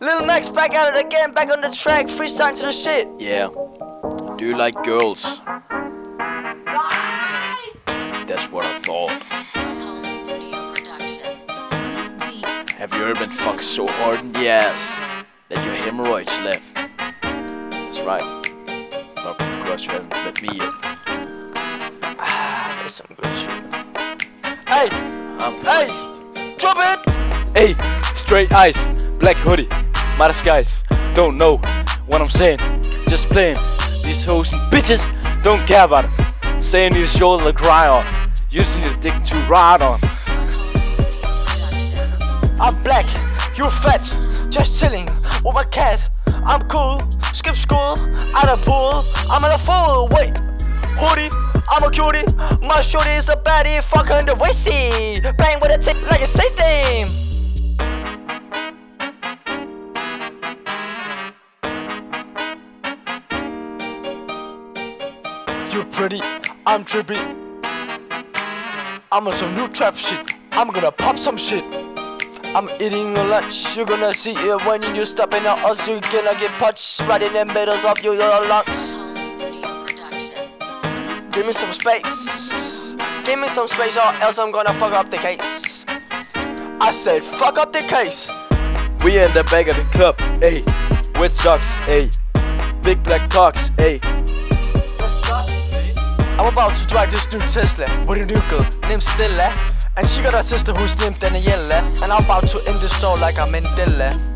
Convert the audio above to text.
Lil Max back at it again, back on the track, freestyle to the shit. Yeah. Do you like girls? That's what I thought. Home Studio Production. Have you ever been fucked so hard in the ass that your hemorrhoids left? That's right. Not because you haven't met me yet. Ah, that's some good shit. Hey, I'm hey, drop it. Hey, straight eyes, black hoodie, my disguise. Don't know what I'm saying. Just playing. These hoes and bitches don't care about it. Saying need a shoulder to cry on. Using your dick to ride on. I'm black, you fat, just chilling with my cat. I'm cool, skip school, out of pool. I'm in a fool. Wait. I'm a cutie, my shorty is a baddie, fuck her in the waisty, bang with a tick like a Satan. You're pretty, I'm trippy. I'm on some new trap shit. I'm gonna pop some shit. I'm eating a lunch. You're gonna see it when you in the us. You're gonna get punched right in the middle of your lungs. Give me some space. Give me some space, or else I'm gonna fuck up the case. I said, fuck up the case. We in the back of the club, ayy. With socks, ayy. Big black cocks, ayy. I'm about to drive this new Tesla with a new girl named Stella. And she got a sister who's named Daniela. And I'm about to end the store like I'm in Dilla.